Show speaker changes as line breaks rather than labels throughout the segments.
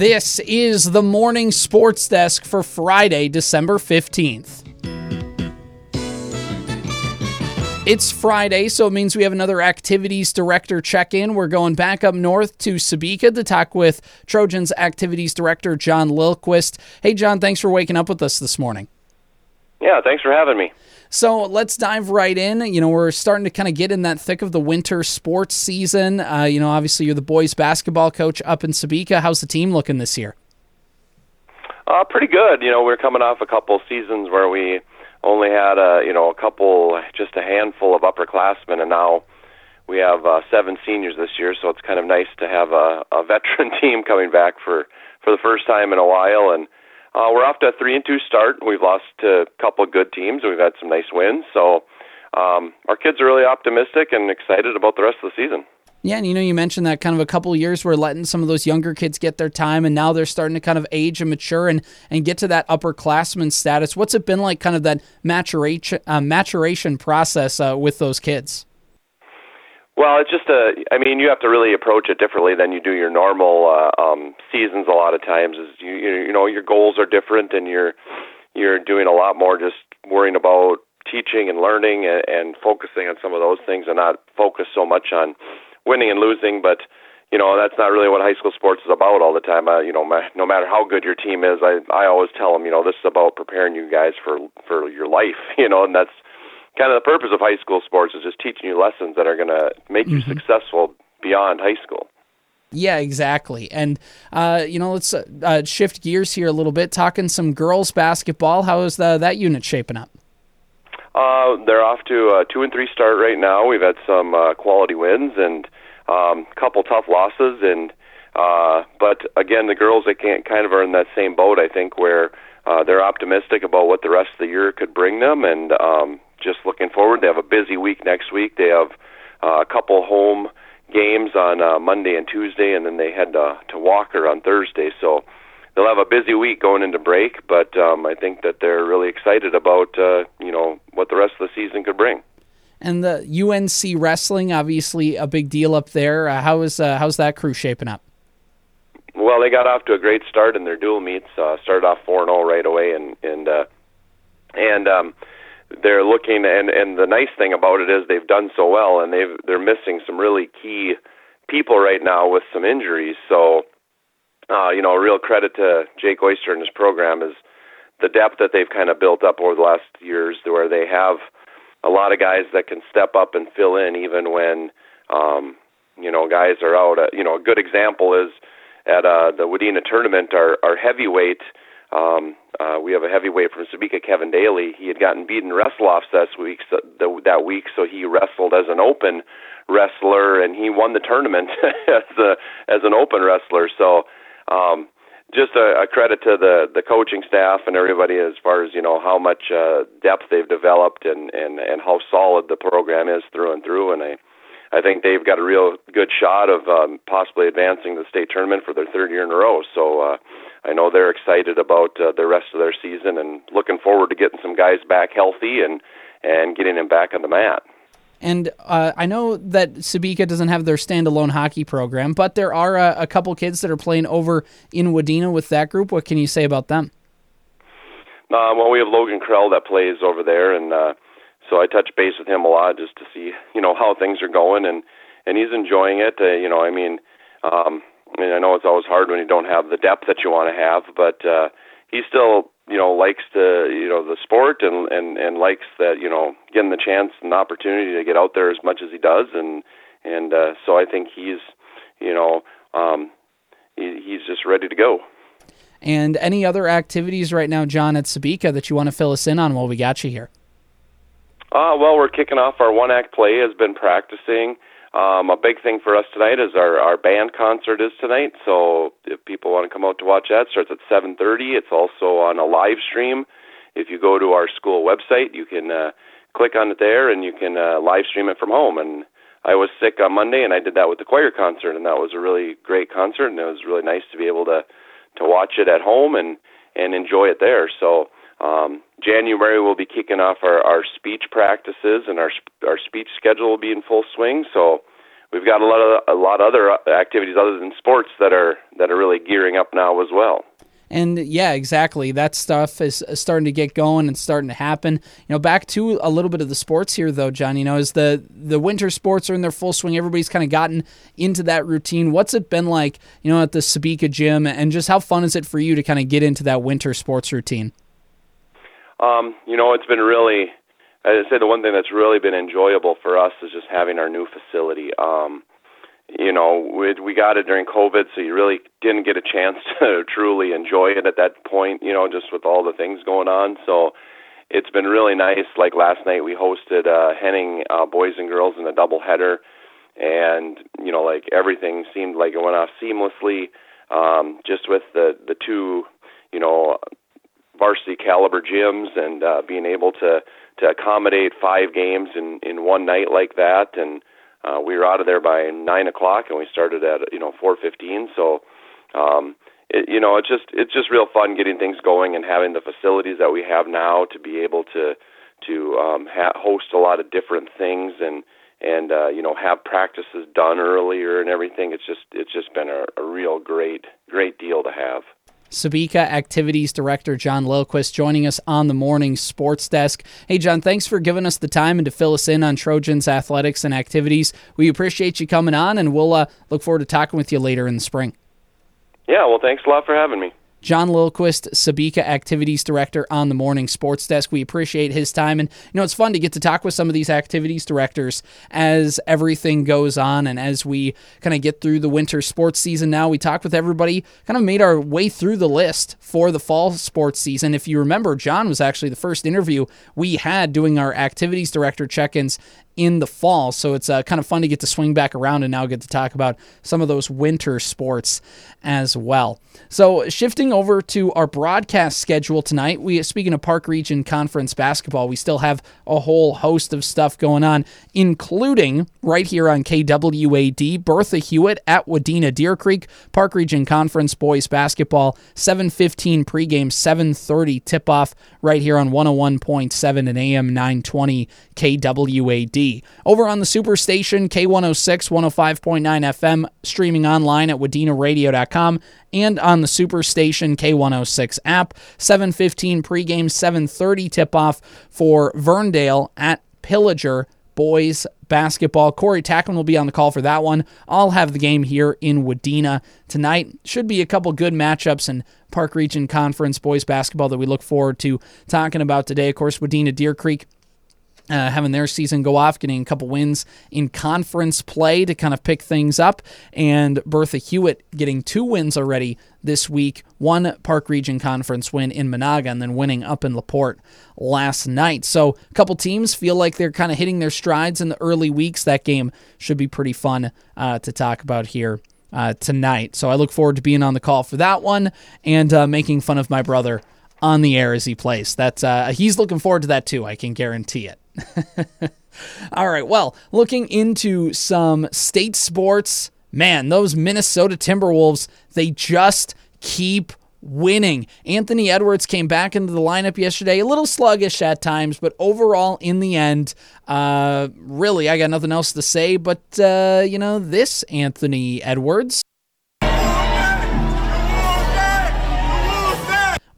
This is the morning sports desk for Friday, December 15th. It's Friday, so it means we have another activities director check in. We're going back up north to Sebeka to talk with Trojans activities director Jon Lillquist. Hey, Jon, thanks for waking up with us this morning.
Yeah, thanks for having me.
So let's dive right in. You know, we're starting to kind of get in that thick of the winter sports season. Uh, you know, obviously you're the boys basketball coach up in Sebeka. How's the team looking this year?
Uh, pretty good. You know, we're coming off a couple seasons where we only had a you know a couple, just a handful of upperclassmen, and now we have uh, seven seniors this year. So it's kind of nice to have a, a veteran team coming back for for the first time in a while, and uh, we're off to a three and two start. We've lost to a couple of good teams. We've had some nice wins, so um, our kids are really optimistic and excited about the rest of the season.
Yeah, and you know, you mentioned that kind of a couple of years we're letting some of those younger kids get their time, and now they're starting to kind of age and mature and, and get to that upperclassman status. What's it been like, kind of that maturation uh, maturation process uh, with those kids?
Well, it's just a. I mean, you have to really approach it differently than you do your normal uh, um, seasons. A lot of times, is you you know your goals are different, and you're you're doing a lot more just worrying about teaching and learning and, and focusing on some of those things, and not focus so much on winning and losing. But you know that's not really what high school sports is about all the time. Uh, you know, my, no matter how good your team is, I I always tell them, you know, this is about preparing you guys for for your life. You know, and that's kind of the purpose of high school sports is just teaching you lessons that are going to make you mm-hmm. successful beyond high school.
Yeah, exactly. And uh, you know, let's uh, shift gears here a little bit. Talking some girls basketball. How is the, that unit shaping up?
Uh, they're off to a two and three start right now. We've had some uh, quality wins and a um, couple tough losses, and uh, but again, the girls they can't kind of are in that same boat. I think where uh, they're optimistic about what the rest of the year could bring them, and um, just looking forward. They have a busy week next week. They have uh, a couple home games on uh, Monday and Tuesday, and then they head to, to Walker on Thursday. So they'll have a busy week going into break. But um, I think that they're really excited about uh, you know what the rest of the season could bring.
And the UNC wrestling, obviously a big deal up there. Uh, how is uh, how's that crew shaping up?
Well, they got off to a great start in their dual meets. Uh, started off four and zero oh right away, and and uh, and um, they're looking and and the nice thing about it is they've done so well and they've they're missing some really key people right now with some injuries. So uh you know a real credit to Jake Oyster and his program is the depth that they've kind of built up over the last years where they have a lot of guys that can step up and fill in even when um you know guys are out. Uh, you know a good example is at uh the Wadena tournament our our heavyweight um, uh, we have a heavyweight from Sebeka, Kevin Daly. He had gotten beaten wrestle-offs this week, so, the, that week, so he wrestled as an open wrestler, and he won the tournament as a as an open wrestler. So, um, just a, a credit to the the coaching staff and everybody as far as you know how much uh, depth they've developed and and and how solid the program is through and through. And I I think they've got a real good shot of um, possibly advancing the state tournament for their third year in a row. So. Uh, I know they're excited about uh, the rest of their season and looking forward to getting some guys back healthy and and getting them back on the mat.
And uh, I know that Sebeka doesn't have their standalone hockey program, but there are a, a couple kids that are playing over in Wadena with that group. What can you say about them?
Uh, well, we have Logan Krell that plays over there, and uh, so I touch base with him a lot just to see, you know, how things are going, and and he's enjoying it. Uh, you know, I mean, um, I mean, I know it's always hard when you don't have the depth that you want to have, but uh, he still, you know, likes to, you know, the sport and and and likes that, you know, getting the chance and the opportunity to get out there as much as he does, and and uh, so I think he's, you know, um, he, he's just ready to go.
And any other activities right now, Jon, at Sebeka that you want to fill us in on while we got you here?
Uh, well, we're kicking off our one act play. Has been practicing. Um, a big thing for us tonight is our our band concert is tonight. So if people want to come out to watch that, starts at 7:30. It's also on a live stream. If you go to our school website, you can uh, click on it there, and you can uh, live stream it from home. And I was sick on Monday, and I did that with the choir concert, and that was a really great concert, and it was really nice to be able to to watch it at home and and enjoy it there. So um, January we'll be kicking off our, our speech practices, and our our speech schedule will be in full swing. So we've got a lot of a lot of other activities other than sports that are that are really gearing up now as well.
And yeah, exactly. That stuff is starting to get going and starting to happen. You know, back to a little bit of the sports here, though, Jon. You know, as the the winter sports are in their full swing, everybody's kind of gotten into that routine. What's it been like, you know, at the Sebeka gym, and just how fun is it for you to kind of get into that winter sports routine?
Um, you know, it's been really. I'd say the one thing that's really been enjoyable for us is just having our new facility. Um, you know, we, we got it during COVID, so you really didn't get a chance to truly enjoy it at that point, you know, just with all the things going on. So it's been really nice. Like last night, we hosted uh, Henning uh, boys and girls in a doubleheader, and you know, like everything seemed like it went off seamlessly. Um, just with the the two, you know, varsity caliber gyms and uh, being able to to accommodate five games in in one night like that, and uh, we were out of there by nine o'clock, and we started at you know four fifteen. So, um, it, you know, it's just it's just real fun getting things going and having the facilities that we have now to be able to to um, ha- host a lot of different things and and uh, you know have practices done earlier and everything. It's just it's just been a, a real great great deal to have.
Sebeka Activities Director Jon Lillquist joining us on the morning sports desk. Hey, Jon, thanks for giving us the time and to fill us in on Trojans athletics and activities. We appreciate you coming on, and we'll uh, look forward to talking with you later in the spring.
Yeah, well, thanks a lot for having me.
Jon Lillquist, Sebeka Activities Director on the Morning Sports Desk. We appreciate his time. And, you know, it's fun to get to talk with some of these activities directors as everything goes on and as we kind of get through the winter sports season now. We talked with everybody, kind of made our way through the list for the fall sports season. If you remember, Jon was actually the first interview we had doing our activities director check ins in the fall. So it's uh, kind of fun to get to swing back around and now get to talk about some of those winter sports as well. So shifting over to our broadcast schedule tonight, we speaking of Park Region Conference basketball, we still have a whole host of stuff going on, including right here on KWAD, Bertha Hewitt at Wadena Deer Creek, Park Region Conference boys basketball, 7:15 pregame, 7:30 tip-off right here on 101.7 and AM 920 KWAD. Over on the Superstation, K106, 105.9 FM, streaming online at wadenaradio.com and on the Superstation K106 app. 7:15 pregame, 7:30 tip-off for Verndale at Pillager boys basketball. Corey Tackman will be on the call for that one. I'll have the game here in Wadena tonight. Should be a couple good matchups in Park Region Conference boys basketball that we look forward to talking about today. Of course, Wadena Deer Creek uh, having their season go off, getting a couple wins in conference play to kind of pick things up, and Bertha Hewitt getting two wins already this week one Park Region Conference win in Menahga, and then winning up in LaPorte last night. So, a couple teams feel like they're kind of hitting their strides in the early weeks. That game should be pretty fun uh, to talk about here. Uh, tonight. So I look forward to being on the call for that one and uh, making fun of my brother on the air as he plays. That's uh, he's looking forward to that too. I can guarantee it. All right. Well, looking into some state sports, man, those Minnesota Timberwolves, they just keep winning. Anthony Edwards came back into the lineup yesterday, a little sluggish at times, but overall, in the end, uh, really, I got nothing else to say. But, uh, you know, this Anthony Edwards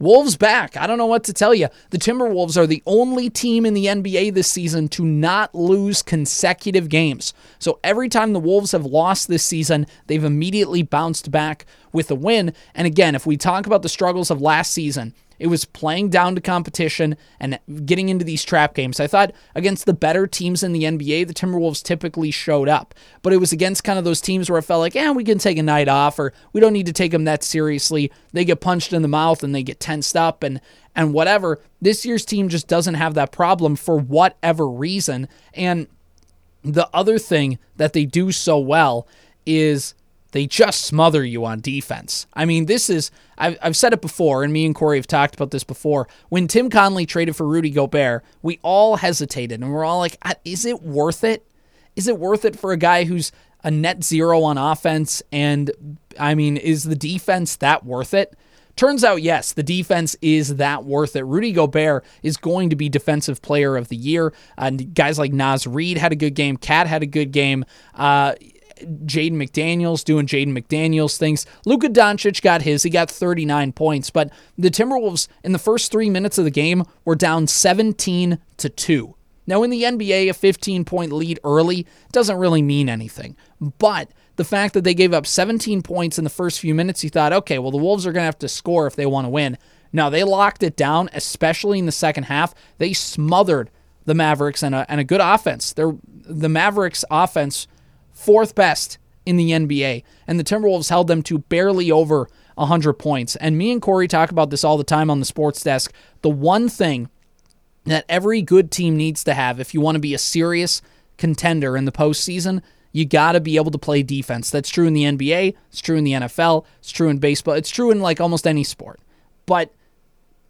Wolves back. I don't know what to tell you. The Timberwolves are the only team in the NBA this season to not lose consecutive games. So every time the Wolves have lost this season, they've immediately bounced back with a win. And again, if we talk about the struggles of last season, it was playing down to competition and getting into these trap games. I thought against the better teams in the NBA, the Timberwolves typically showed up. But it was against kind of those teams where I felt like, yeah, we can take a night off or we don't need to take them that seriously. They get punched in the mouth and they get tensed up and and whatever. This year's team just doesn't have that problem for whatever reason. And the other thing that they do so well is they just smother you on defense. I mean, this is, I've, I've said it before, and me and Corey have talked about this before. When Tim Connelly traded for Rudy Gobert, we all hesitated and we're all like, is it worth it? Is it worth it for a guy who's a net zero on offense? And I mean, is the defense that worth it? Turns out, yes, the defense is that worth it. Rudy Gobert is going to be Defensive Player of the Year. Uh, guys like Naz Reid had a good game. KAT had a good game. Uh, Jaden McDaniels doing Jaden McDaniels things. Luka Doncic got his. He got 39 points, but the Timberwolves in the first three minutes of the game were down 17 to 2. Now, in the NBA, a 15 point lead early doesn't really mean anything. But the fact that they gave up 17 points in the first few minutes, you thought, okay, well, the Wolves are going to have to score if they want to win. No, they locked it down, especially in the second half. They smothered the Mavericks and a, and a good offense. They're, the Mavericks' offense, fourth best in the NBA, and the Timberwolves held them to barely over 100 points. And me and Corey talk about this all the time on the sports desk. The one thing that every good team needs to have if you want to be a serious contender in the postseason. You got to be able to play defense. That's true in the NBA. It's true in the NFL. It's true in baseball. It's true in like almost any sport. But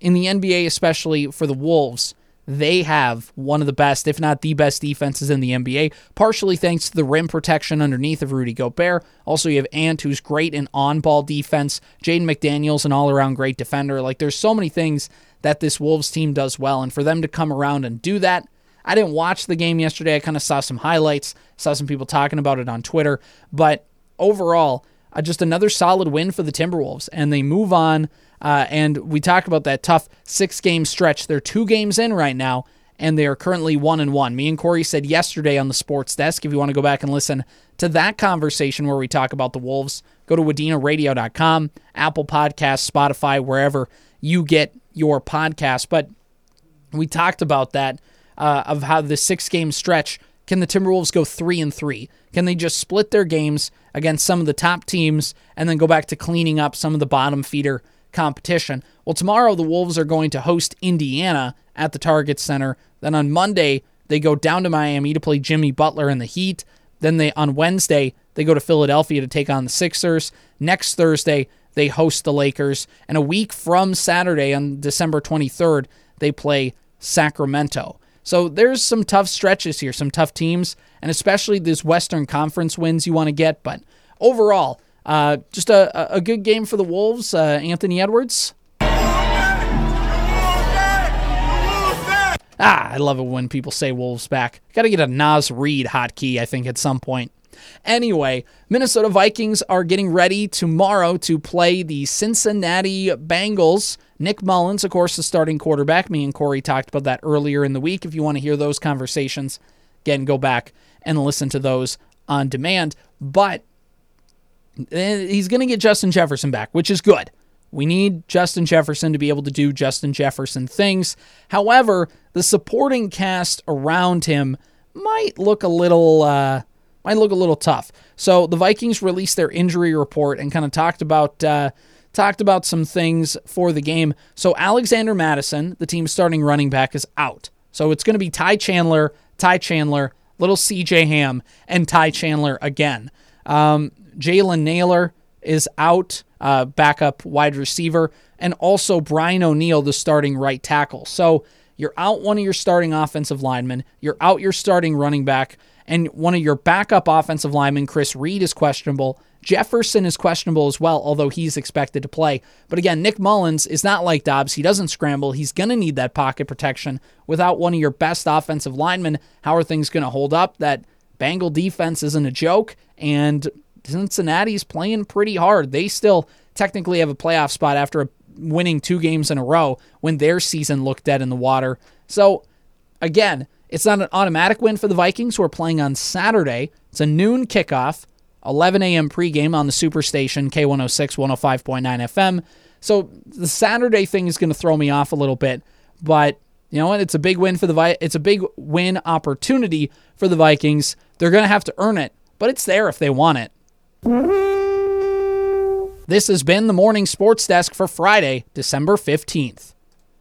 in the NBA, especially for the Wolves, they have one of the best, if not the best, defenses in the NBA, partially thanks to the rim protection underneath of Rudy Gobert. Also, you have Ant, who's great in on ball defense. Jaden McDaniels, an all around great defender. Like, there's so many things that this Wolves team does well. And for them to come around and do that, I didn't watch the game yesterday. I kind of saw some highlights, saw some people talking about it on Twitter. But overall, uh, just another solid win for the Timberwolves. And they move on. Uh, and we talk about that tough six game stretch. They're two games in right now, and they are currently one and one. Me and Corey said yesterday on the sports desk, if you want to go back and listen to that conversation where we talk about the Wolves, go to wadenaradio.com, Apple Podcasts, Spotify, wherever you get your podcast. But we talked about that uh, of how the six game stretch can the Timberwolves go three and three? Can they just split their games against some of the top teams and then go back to cleaning up some of the bottom feeder competition? Well, tomorrow the Wolves are going to host Indiana at the Target Center. Then on Monday they go down to Miami to play Jimmy Butler in the Heat. Then they on Wednesday they go to Philadelphia to take on the Sixers. Next Thursday they host the Lakers, and a week from Saturday on December 23rd they play Sacramento. So there's some tough stretches here, some tough teams, and especially these Western Conference wins you want to get. But overall, uh, just a, a good game for the Wolves. Uh, Anthony Edwards. Ah, I love it when people say Wolves back. Got to get a Naz Reid hotkey, I think, at some point. Anyway, Minnesota Vikings are getting ready tomorrow to play the Cincinnati Bengals. Nick Mullens, of course, the starting quarterback. Me and Corey talked about that earlier in the week. If you want to hear those conversations, again, go back and listen to those on demand. But eh, he's going to get Justin Jefferson back, which is good. We need Justin Jefferson to be able to do Justin Jefferson things. However, the supporting cast around him might look a little uh, might look a little tough. So the Vikings released their injury report and kind of talked about uh, talked about some things for the game. So Alexander Mattison, the team's starting running back, is out. So it's going to be Ty Chandler, Ty Chandler, little CJ Ham, and Ty Chandler again. Um, Jalen Nailor is out, uh, backup wide receiver, and also Brian O'Neill, the starting right tackle. So you're out one of your starting offensive linemen, you're out your starting running back and one of your backup offensive linemen, Chris Reed, is questionable. Jefferson is questionable as well, although he's expected to play. But again, Nick Mullens is not like Dobbs. He doesn't scramble. He's going to need that pocket protection. Without one of your best offensive linemen, how are things going to hold up? That Bengal defense isn't a joke, and Cincinnati's playing pretty hard. They still technically have a playoff spot after winning two games in a row when their season looked dead in the water. So, again, it's not an automatic win for the Vikings, who are playing on Saturday. It's a noon kickoff, 11 a.m. pregame on the Superstation, K106, 105.9 FM. So the Saturday thing is going to throw me off a little bit, but you know what? It's a big win for the Vi- It's a big win opportunity for the Vikings. They're going to have to earn it, but it's there if they want it. This has been the morning sports desk for Friday, December 15th.